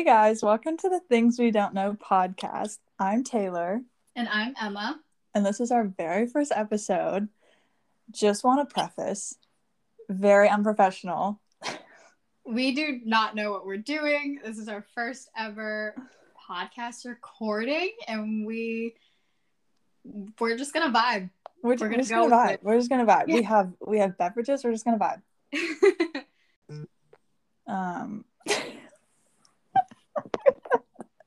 Hey guys, welcome to the Things We Don't Know podcast. I'm Taylor, And I'm Emma. and this is our very first episode. Just want to preface very unprofessional. We do not know what we're doing. This is our first ever podcast recording, and we we're just gonna vibe. We're, We're we're gonna just go gonna vibe. it. We're just gonna vibe. We have we have beverages. We're just gonna vibe. Um,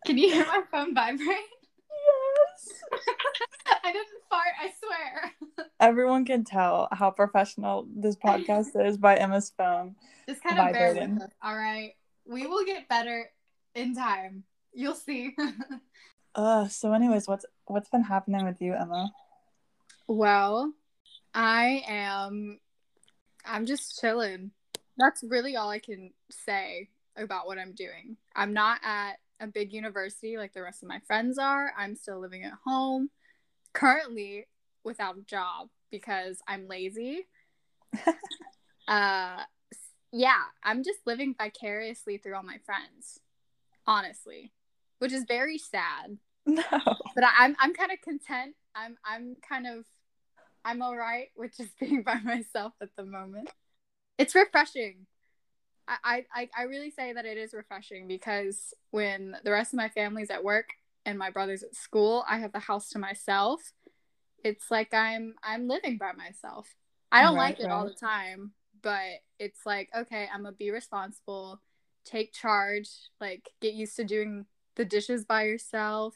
Can you hear my phone vibrate? yes. I didn't fart. I swear. Everyone can tell how professional this podcast is by Emma's phone. Just kind of bear with us. All right, we will get better in time. You'll see. Uh, so anyways, what's what's been happening with you, Emma? Well, I am. I'm just chilling. That's really all I can say about what I'm doing. I'm not at a big university like the rest of my friends are. I'm still living at home, currently without a job because I'm lazy. uh, yeah, I'm just living vicariously through all my friends, honestly, which is very sad No. but I, I'm I'm kind of content. I'm I'm kind of I'm all right with just being by myself at the moment. It's refreshing. I, I I really say that it is refreshing because when the rest of my family's at work and my brother's at school, I have the house to myself. It's like I'm I'm living by myself. I don't Right, like it all the time, but it's like okay, I'm gonna be responsible, take charge, like get used to doing the dishes by yourself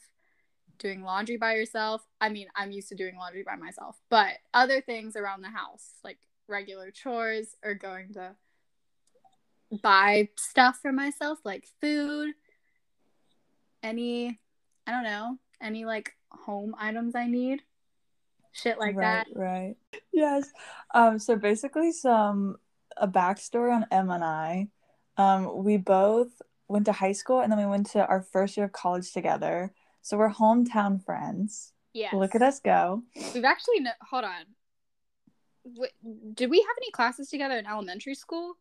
doing laundry by yourself. I mean, I'm used to doing laundry by myself, but other things around the house, like regular chores or going to buy stuff for myself, like food, any, I don't know, any like home items I need, shit like right, that. Right. Yes. Um. So basically, some a backstory on Em and I. Um. We both went to high school, and then we went to our first year of college together. So we're hometown friends. Yes. Look at us go. We've actually, no- hold on. Wait, did we have any classes together in elementary school?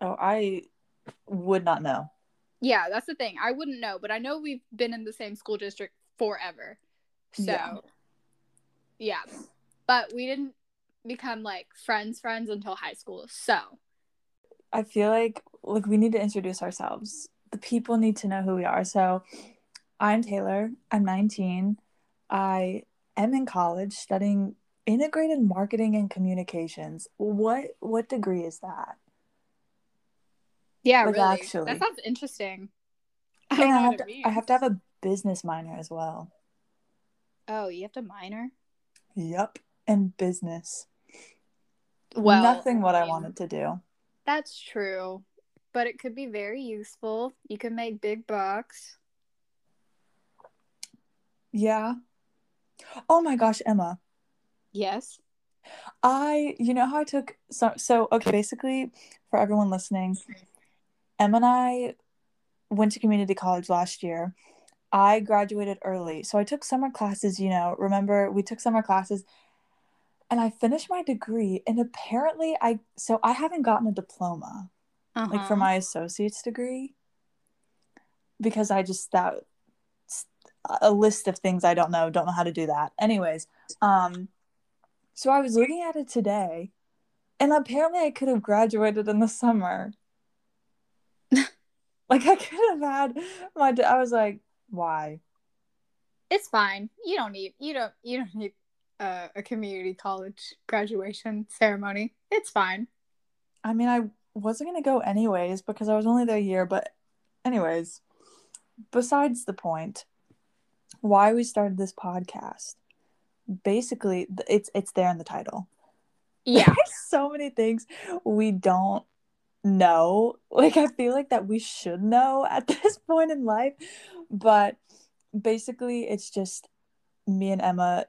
Oh, I would not know. Yeah, that's the thing. I wouldn't know, but I know we've been in the same school district forever. So, Yeah. yeah. But we didn't become like friends friends until high school. So, I feel like like we need to introduce ourselves. The people need to know who we are. So, I'm Taylor. I'm 19. I am in college studying integrated marketing and communications. What what degree is that? Yeah, Like, really. actually. That sounds interesting. I don't I have to. I have to have a business minor as well. Oh, you have to minor? Yep. And business. Well, Nothing what I mean, wanted to do. That's true. But it could be very useful. You can make big bucks. Yeah. Oh my gosh, Emma. Yes. I, you know how I took so so okay, basically for everyone listening, Em and I went to community college last year. I graduated early. So I took summer classes, you know, remember we took summer classes and I finished my degree and apparently I so I haven't gotten a diploma like for Uh-huh. my associate's degree because I just that a list of things I don't know, don't know how to do that. Anyways, um so I was looking at it today and apparently I could have graduated in the summer. Like I could have had my I was like, why? It's fine. You don't need you don't you don't need uh, a community college graduation ceremony. It's fine. I mean, I wasn't going to go anyways because I was only there a year, but anyways, besides the point, why we started this podcast. Basically, it's it's there in the title. Yeah. There's so many things we don't know. Like I feel like that we should know at this point in life, but basically it's just me and Emma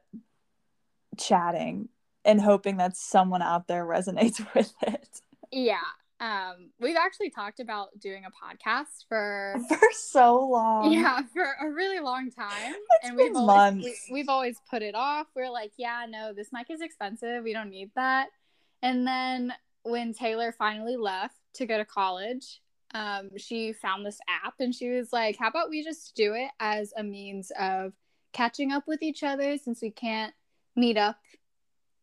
chatting and hoping that someone out there resonates with it. yeah. Um we've actually talked about doing a podcast for For so long. yeah, for a really long time. It's and we've been always we, we've always put it off. We're like, yeah, no, this mic is expensive. We don't need that. And then when Taylor finally left to go to college, um, she found this app and she was like, How about we just do it as a means of catching up with each other since we can't meet up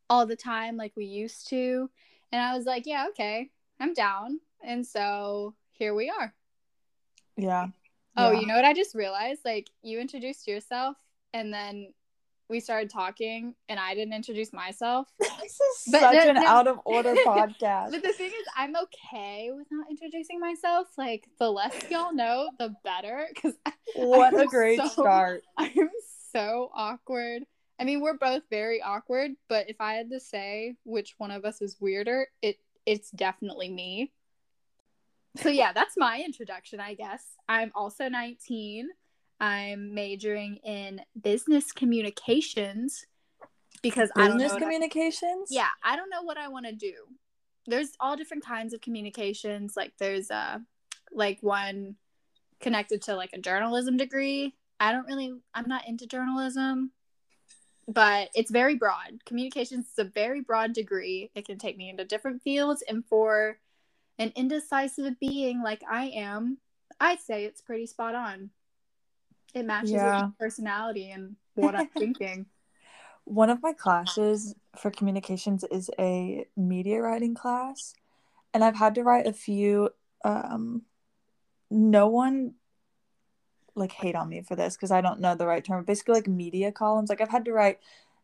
all the time like we used to? And I was like, Yeah, okay, I'm down. And so here we are. Yeah. Oh, Yeah. you know what I just realized? Like you introduced yourself and then we started talking and I didn't introduce myself. This is But such an out of order podcast. But the thing is, I'm okay with not introducing myself. Like, the less y'all know, the better. Because what a I'm great so- start. I'm so awkward. I mean, we're both very awkward, but if I had to say which one of us is weirder, it it's definitely me. So yeah, that's my introduction, I guess. I'm also 19. I'm majoring in business communications because I don't know Business what I- communications? yeah i don't know what i want to do. There's all different kinds of communications. Like there's a like one connected to like a journalism degree. I don't really i'm not into journalism but it's very broad. Communications is a very broad degree. It can take me into different fields and for an indecisive being like i am i'd say it's pretty spot on it matches with Yeah. my personality and what i'm thinking One of my classes for communications is a media writing class, and I've had to write a few. Um, no one like hate on me for this because I don't know the right term. Basically, like media columns. Like I've had to write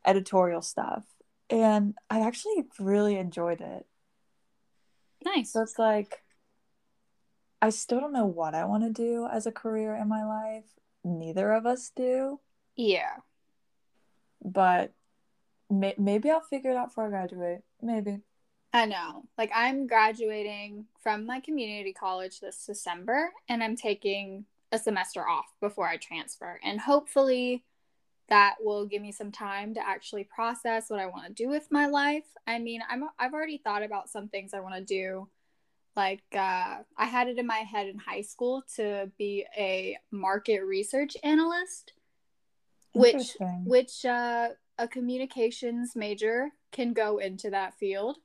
editorial stuff, and I actually really enjoyed it. nice So it's like, I still don't know what I want to do as a career in my life. Neither of us do. yeah but may- maybe I'll figure it out before I graduate. Maybe. I know. Like I'm graduating from my community college this December and I'm taking a semester off before I transfer. And hopefully that will give me some time to actually process what I want to do with my life. I mean, I'm I've already thought about some things I want to do. Like uh, I had it in my head in high school to be a market research analyst, which which uh, a communications major can go into that field.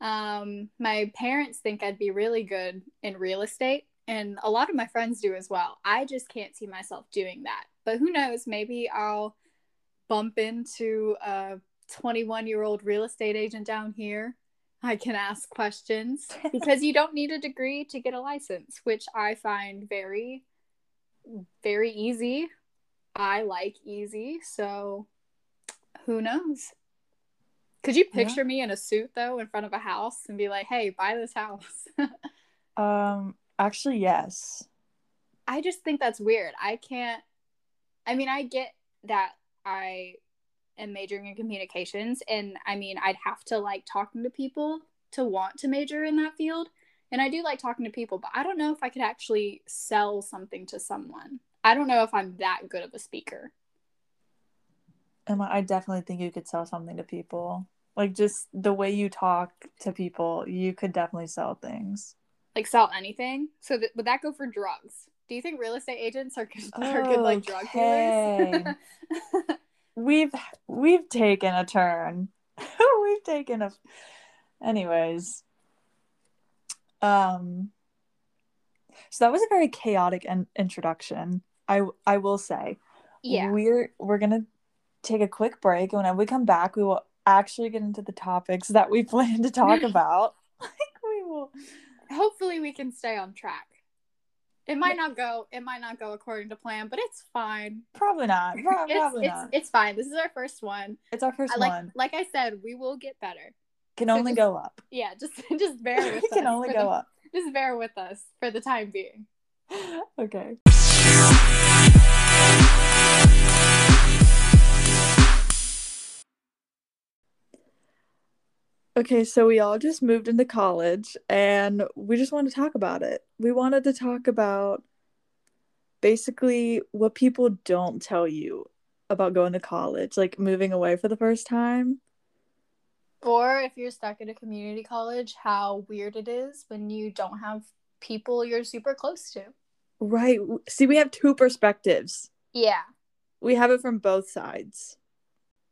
Um, my parents think I'd be really good in real estate, and a lot of my friends do as well. I just can't see myself doing that. But who knows? Maybe I'll bump into a 21 year old real estate agent down here. I can ask questions because you don't need a degree to get a license, which I find very, very easy. I like easy, so who knows? Could you Yeah. picture me in a suit though in front of a house and be like, "Hey, buy this house"? Um, actually, yes. I just think that's weird. I can't. I mean, I get that I am majoring in communications, and I mean, I'd have to like talking to people to want to major in that field. And I do like talking to people, but I don't know if I could actually sell something to someone. I don't know if I'm that good of a speaker. Emma, I definitely think you could sell something to people. Like just the way you talk to people, you could definitely sell things. Like sell anything. So th- would that go for drugs? Do you think real estate agents are good, are good like drug dealers? We've we've taken a turn. we've taken a anyways. Um so that was a very chaotic in- introduction. I I will say. yeah. We're we're gonna take a quick break, and when we come back, we will actually get into the topics that we plan to talk about. like we will. hopefully we can stay on track. It might not go. It might not go according to plan, but it's fine. Probably not. Pro- It's Probably it's not. it's fine. This is our first one. It's our first I like one. like I said, we will get better. Can so only just- go up. Yeah, just just bear with can only go the- up. Just bear with us for the time being. Okay. Okay, so we all just moved into college and we just want to talk about it. We wanted to talk about basically what people don't tell you about going to college, like moving away for the first time. Or if you're stuck at a community college, how weird it is when you don't have people you're super close to. Right. See, we have two perspectives. Yeah. We have it from both sides.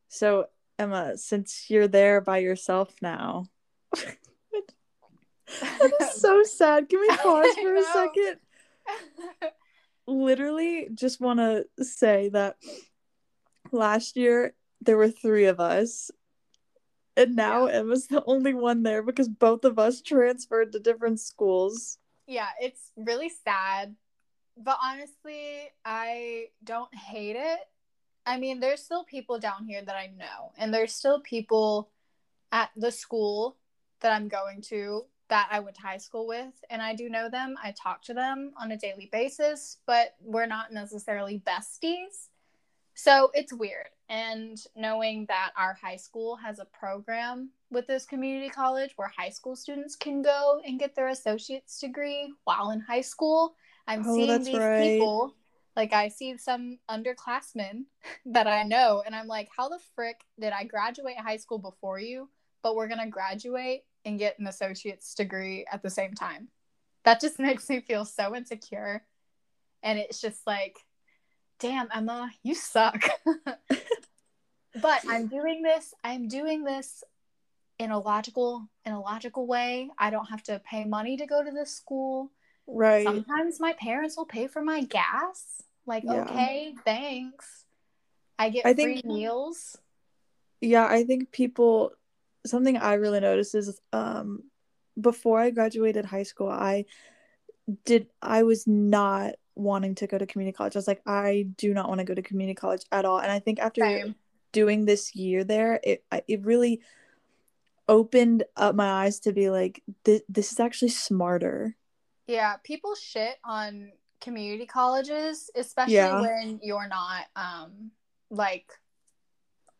So, Emma, since you're there by yourself now, That is so sad. Can we pause for a second? Literally, just want to say that last year there were three of us, and now Emma's the only one there because both of us transferred to different schools. yeah, it's really sad. But honestly, I don't hate it. I mean, there's still people down here that I know, and there's still people at the school that I'm going to that I went to high school with, and I do know them. I talk to them on a daily basis, but we're not necessarily besties. So it's weird. And knowing that our high school has a program with this community college where high school students can go and get their associate's degree while in high school, I'm Oh, seeing these right. people. Like I see some underclassmen that I know, and I'm like, how the frick did I graduate high school before you? But we're gonna graduate and get an associate's degree at the same time. That just makes me feel so insecure. And it's just like, damn, Emma, you suck. but I'm doing this, I'm doing this in a logical in a logical way. I don't have to pay money to go to this school. Right. Sometimes my parents will pay for my gas. Like, Yeah. okay, thanks. I get I free think- meals. Yeah, I think people something I really noticed is um before I graduated high school, I did I was not wanting to go to community college. I was like, I do not want to go to community college at all. And I think after Same. doing this year there, it it really opened up my eyes to be like this this is actually smarter. Yeah, people shit on community colleges, especially Yeah. when you're not um like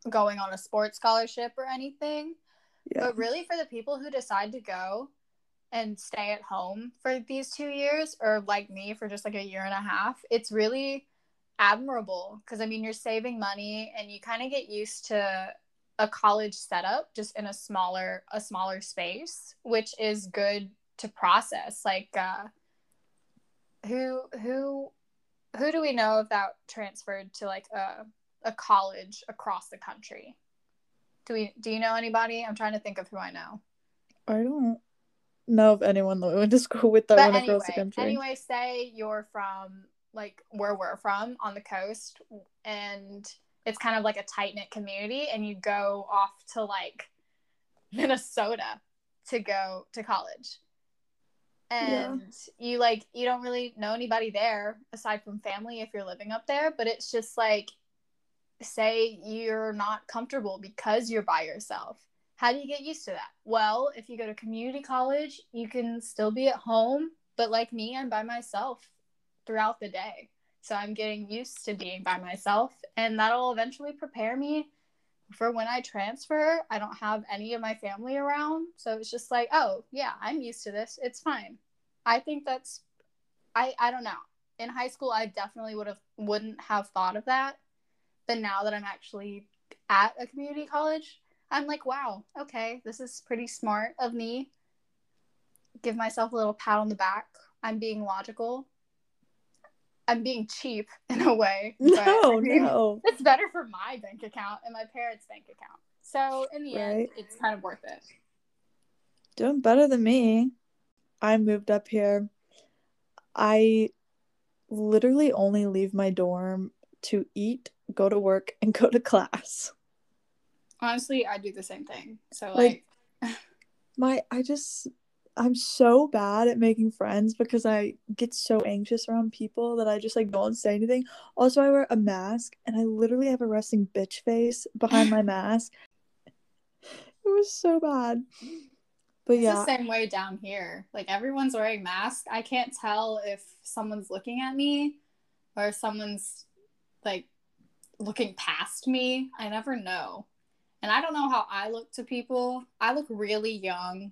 going on a sports scholarship or anything. Yeah. But really for the people who decide to go and stay at home for these 2 years or like me for just like a year and a half, it's really admirable because I mean you're saving money and you kind of get used to a college setup just in a smaller a smaller space, which is good to process. Like uh who who who do we know of that transferred to like a a college across the country? Do we do you know anybody? I'm trying to think of who I know. I don't know of anyone that we went to school with that went across the country. anyway, say you're from like where we're from on the coast, and it's kind of like a tight knit community, and you go off to like Minnesota to go to college, and you like you don't really know anybody there aside from family if you're living up there, but it's just like say you're not comfortable because you're by yourself how do you get used to that? Well, if you go to community college, you can still be at home, but like me, I'm by myself throughout the day. So I'm getting used to being by myself, and that'll eventually prepare me for when I transfer. I don't have any of my family around. So it's just like, oh, yeah, I'm used to this. It's fine. I think that's I I don't know. In high school, I definitely would have wouldn't have thought of that. But now that I'm actually at a community college, I'm like, wow, okay, this is pretty smart of me. Give myself a little pat on the back. I'm being logical. I'm being cheap in a way. but, No, I mean, no. It's better for my bank account and my parents' bank account. So in the end, it's kind of worth it. Doing better than me. I moved up here. I literally only leave my dorm to eat, go to work, and go to class. Honestly, I do the same thing. So Like- like, My I just I'm so bad at making friends because I get so anxious around people that I just like don't say anything. Also, I wear a mask and I literally have a resting bitch face behind my mask. It was so bad. But it's yeah, the same way down here. Like everyone's wearing masks. I can't tell if someone's looking at me or if someone's like looking past me. I never know. And I don't know how I look to people. I look really young.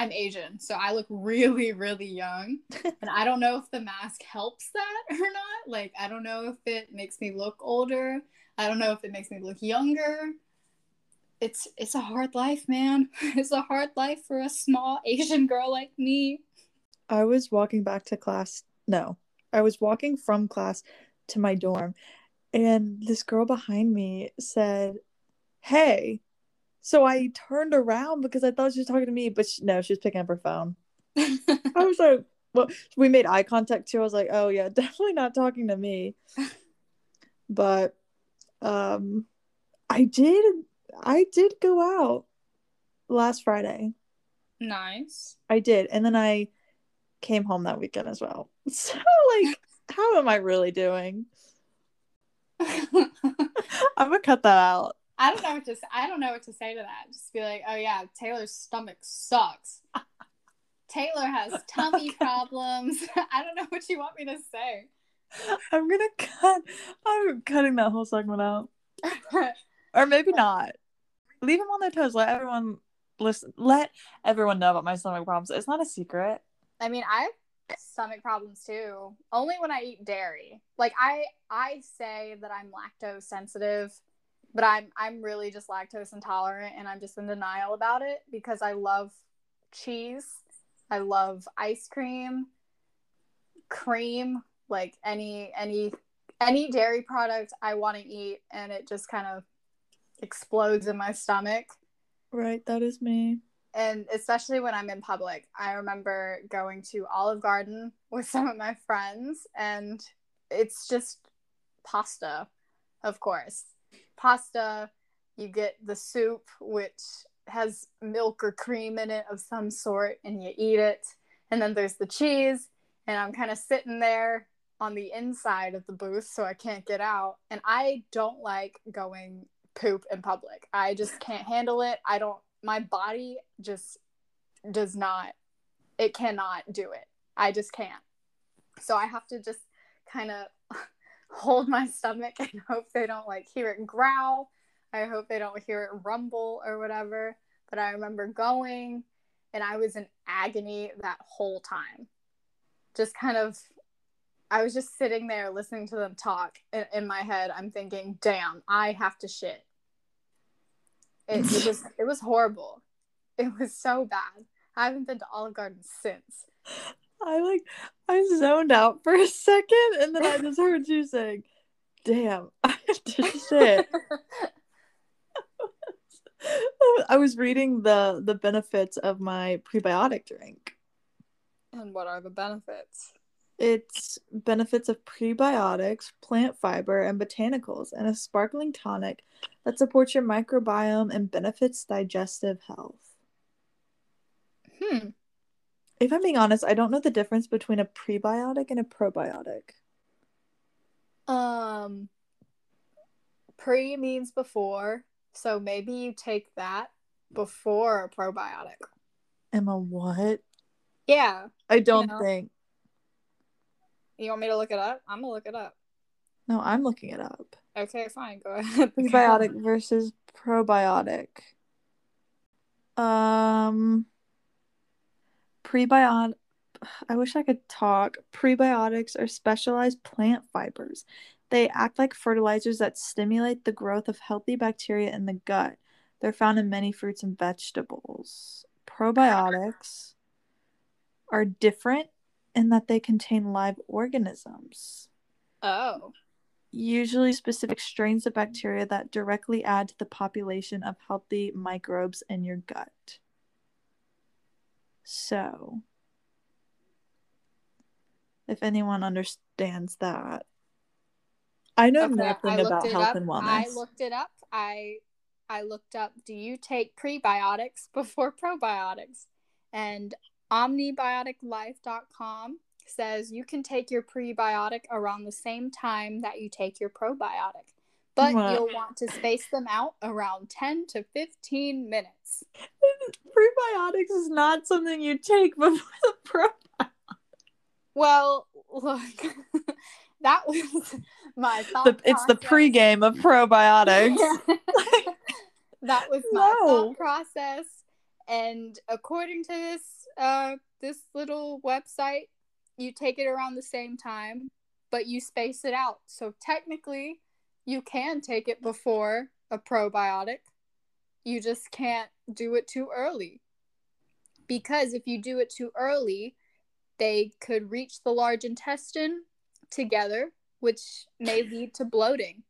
I'm Asian, so I look really, really young. and I don't know if the mask helps that or not. Like, I don't know if it makes me look older. I don't know if it makes me look younger. It's it's a hard life, man. It's a hard life for a small Asian girl like me. I was walking back to class. No, I was walking from class to my dorm, and this girl behind me said, Hey. So I turned around because I thought she was talking to me, but she, no, she was picking up her phone. I was like, well, we made eye contact too. I was like, oh yeah, definitely not talking to me. but um I did I did go out last Friday. nice. I did. And then I came home that weekend as well. So like how am I really doing? I'm gonna cut that out. I don't know what to say. I don't know what to say to that. Just be like, oh yeah, Taylor's stomach sucks. Taylor has tummy problems. I don't know what you want me to say. I'm gonna cut I'm cutting that whole segment out. Or maybe not. Leave them on their toes. Let everyone listen let everyone know about my stomach problems. It's not a secret. I mean, I have stomach problems too. Only when I eat dairy. Like I I say that I'm lactose sensitive, but I'm I'm really just lactose intolerant and I'm just in denial about it because I love cheese. I love ice cream, cream, like any any any dairy product I want to eat and it just kind of explodes in my stomach Right, that is me. and especially when I'm in public. I remember going to Olive Garden with some of my friends, and it's just pasta, of course. Pasta, you get the soup, which has milk or cream in it of some sort, and you eat it. And then there's the cheese, and I'm kind of sitting there on the inside of the booth, so I can't get out. And I don't like going poop in public. I just can't handle it. I don't my body just does not it cannot do it. I just can't. So I have to just kind of hold my stomach and hope they don't like hear it growl. I hope they don't hear it rumble or whatever. But I remember going and I was in agony that whole time. Just kind of I was just sitting there listening to them talk in, in my head. I'm thinking, "Damn, I have to shit." It, it was it was horrible. It was so bad. I haven't been to Olive Garden since. I like I zoned out for a second and then I just heard you saying, Damn, I have to shit. I was reading the the benefits of my prebiotic drink. and what are the benefits? It's benefits of prebiotics, plant fiber, and botanicals, and a sparkling tonic that supports your microbiome and benefits digestive health. Hmm. If I'm being honest, I don't know the difference between a prebiotic and a probiotic. Um, pre means before, so maybe you take that before a probiotic. Emma, what? Yeah. I don't know. think. You want me to look it up? I'm gonna look it up. No, I'm looking it up. Okay, fine. Go ahead. Prebiotic versus probiotic. Um, prebiotic. I wish I could talk. Prebiotics are specialized plant fibers. They act like fertilizers that stimulate the growth of healthy bacteria in the gut. They're found in many fruits and vegetables. Probiotics are different in that they contain live organisms Oh. usually specific strains of bacteria that directly add to the population of healthy microbes in your gut. So, if anyone understands that, I know Okay, nothing I about health up. and wellness. I looked it up. I I looked up do you take prebiotics before probiotics? And omnibioticlife.com says you can take your prebiotic around the same time that you take your probiotic. But What? you'll want to space them out around 10 to 15 minutes. Prebiotics is not something you take before the pro. Well, look, that was my thought. The, it's the pregame of probiotics. that was my No. thought process and according to this uh this little website you take it around the same time but you space it out so technically you can take it before a probiotic you just can't do it too early because if you do it too early they could reach the large intestine together which may lead to bloating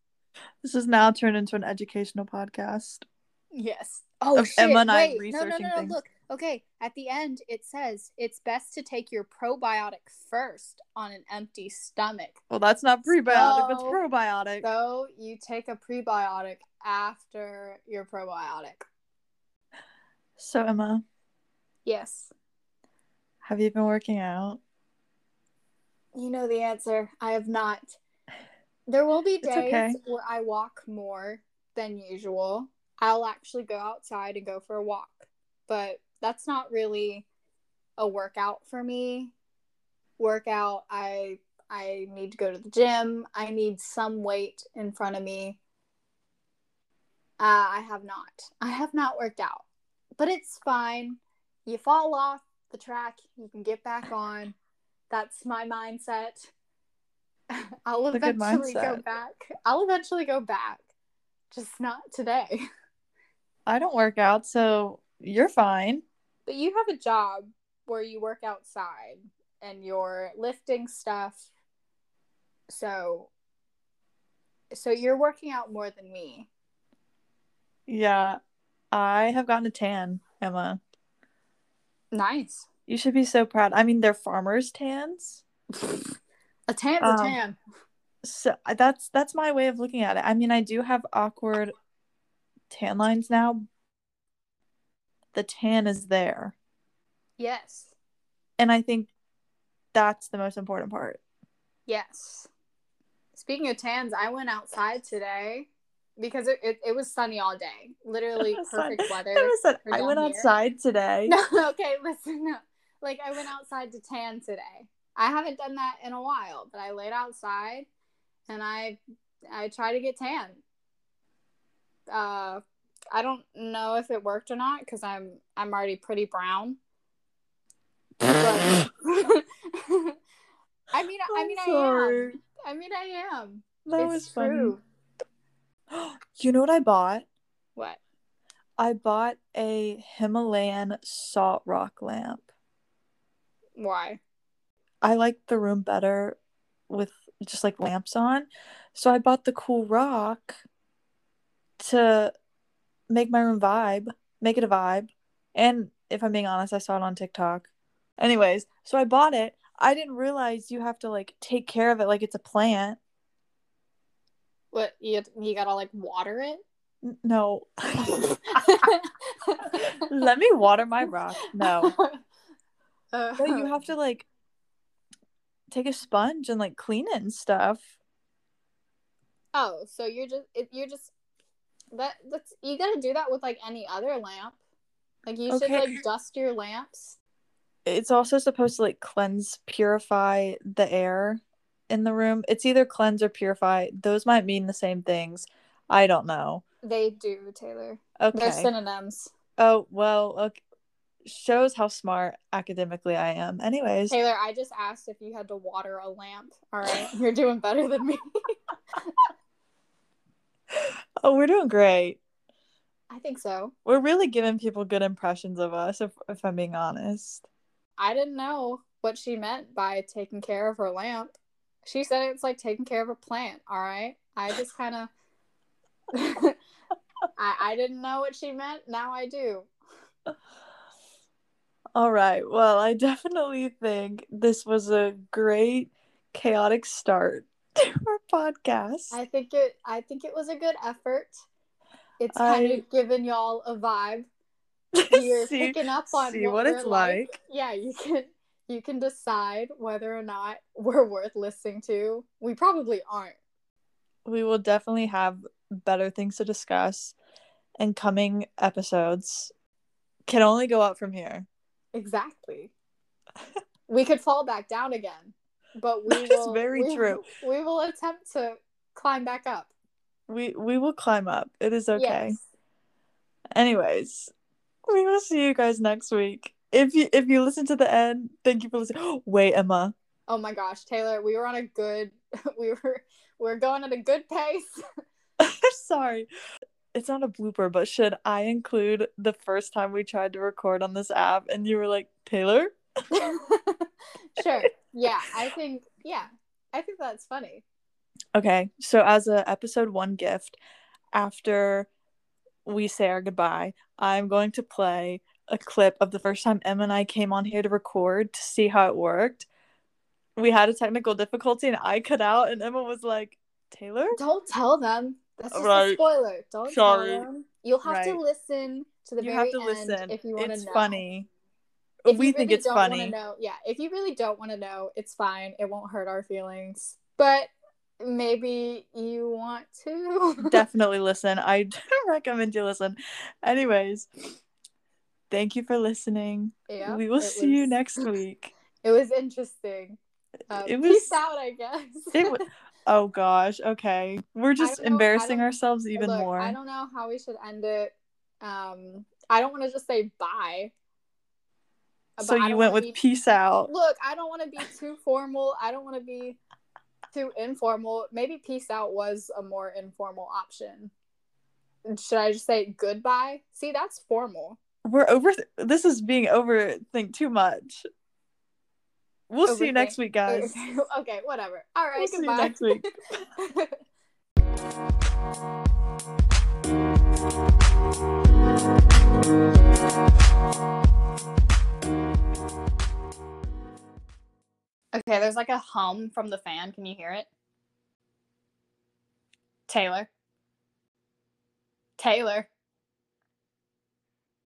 This has now turned into an educational podcast. Yes. Oh shit! Emma and I Wait, no, no, no, no! things. Look, Okay, at the end it says it's best to take your probiotic first on an empty stomach. Well, that's not prebiotic, that's So- probiotic. So you take a prebiotic after your probiotic. So, Emma, Yes. have you been working out? You know the answer. I have not. There will be days okay. where I walk more than usual. I'll actually go outside and go for a walk. But that's not really a workout for me. Workout, I I need to go to the gym. I need some weight in front of me. Uh, I have not. I have not worked out. But it's fine. You fall off the track, you can get back on. That's my mindset. I'll eventually go back. I'll eventually go back. Just not today. I don't work out, so you're fine. But you have a job where you work outside and you're lifting stuff. So so you're working out more than me. Yeah, I have gotten a tan, Emma. Nice. You should be so proud. I mean, they're farmers' tans. A tan's Um, a tan. So that's that's my way of looking at it. I mean, I do have awkward tan lines now. The tan is there. Yes. And I think that's the most important part. Yes. Speaking of tans, I went outside today because it, it, it was sunny all day. Literally perfect weather. I said I went here. outside today. No, okay, listen. No. Like I went outside to tan today. I haven't done that in a while, but I laid outside and I I try to get tan. Uh I don't know if it worked or not because I'm I'm already pretty brown. But I mean I I'm mean I am. I mean I am. That it's was funny. true. You know what I bought? What? I bought a Himalayan salt rock lamp. Why? I like the room better with just like lamps on. So I bought the cool rock to make my room vibe, make it a vibe. And if I'm being honest, I saw it on TikTok. Anyways, so I bought it. I didn't realize you have to like take care of it like it's a plant. What you you gotta like water it? No. Let me water my rock. No. Uh, But you have to like take a sponge and like clean it and stuff. Oh, so you're just you're just that that's you gotta do that with like any other lamp. Like you should like dust your lamps. It's also supposed to like cleanse, purify the air in the room. It's either cleanse or purify. Those might mean the same things. I don't know. They do, Taylor. Okay. They're synonyms. oh, well, okay. Shows how smart academically I am. Anyways, Taylor, I just asked if you had to water a lamp. All right, you're doing better than me. oh, we're doing great. I think so. We're really giving people good impressions of us, if, if I'm being honest. I didn't know what she meant by taking care of her lamp. She said it's like taking care of a plant. All right, I just kind of. I, I didn't know what she meant. Now I do. All right. Well, I definitely think this was a great chaotic start our podcast. I think it. I think it was a good effort. It's kind I- of giving y'all a vibe. You're see, picking up on see what, what it's like. Yeah, you can. You can decide whether or not we're worth listening to. We probably aren't. We will definitely have better things to discuss in coming episodes. Can only go up from here. Exactly. we could fall back down again, but we That is will. very we, true. We will attempt to climb back up. We we will climb up. It is okay. Yes. Anyways, we will see you guys next week. If you if you listen to the end, thank you for listening. Wait, Emma. Oh my gosh, Taylor, we were on a good. We were. We're going at a good pace. Sorry. It's not a blooper, but should I include the first time we tried to record on this app and you were like, Taylor? sure. Yeah, I think. Yeah, I think that's funny. Okay, so as a episode one gift, after we say our goodbye, I'm going to play a clip of the first time Emma and I came on here to record to see how it worked. We had a technical difficulty and I cut out, and Emma was like, Taylor? Don't tell them. That's just Right. a spoiler. Don't Sorry. tell them. You'll have to listen to the you very have to end listen. if you want to It's know. funny. If we you think really it's funny. Know, yeah, if you really don't want to know, it's fine. It won't hurt our feelings. But maybe you want to. Definitely listen. I recommend you listen. Anyways, thank you for listening. yeah, we will see you next week. It was interesting. Um, It Peace was- out, I guess. It wa- Oh gosh, okay. We're just know- embarrassing ourselves even Look, more. I don't know how we should end it. Um, I don't want to just say bye. So you went with be- peace out. Look, I don't want to be too formal. I don't want to be too informal. Maybe peace out was a more informal option. Should I just say goodbye? See, that's formal. We're over this is being overthink too much. We'll see you next week, guys. okay, whatever. All right, We'll see you goodbye. next week. okay, there's like a hum from the fan. Can you hear it? Taylor. Taylor.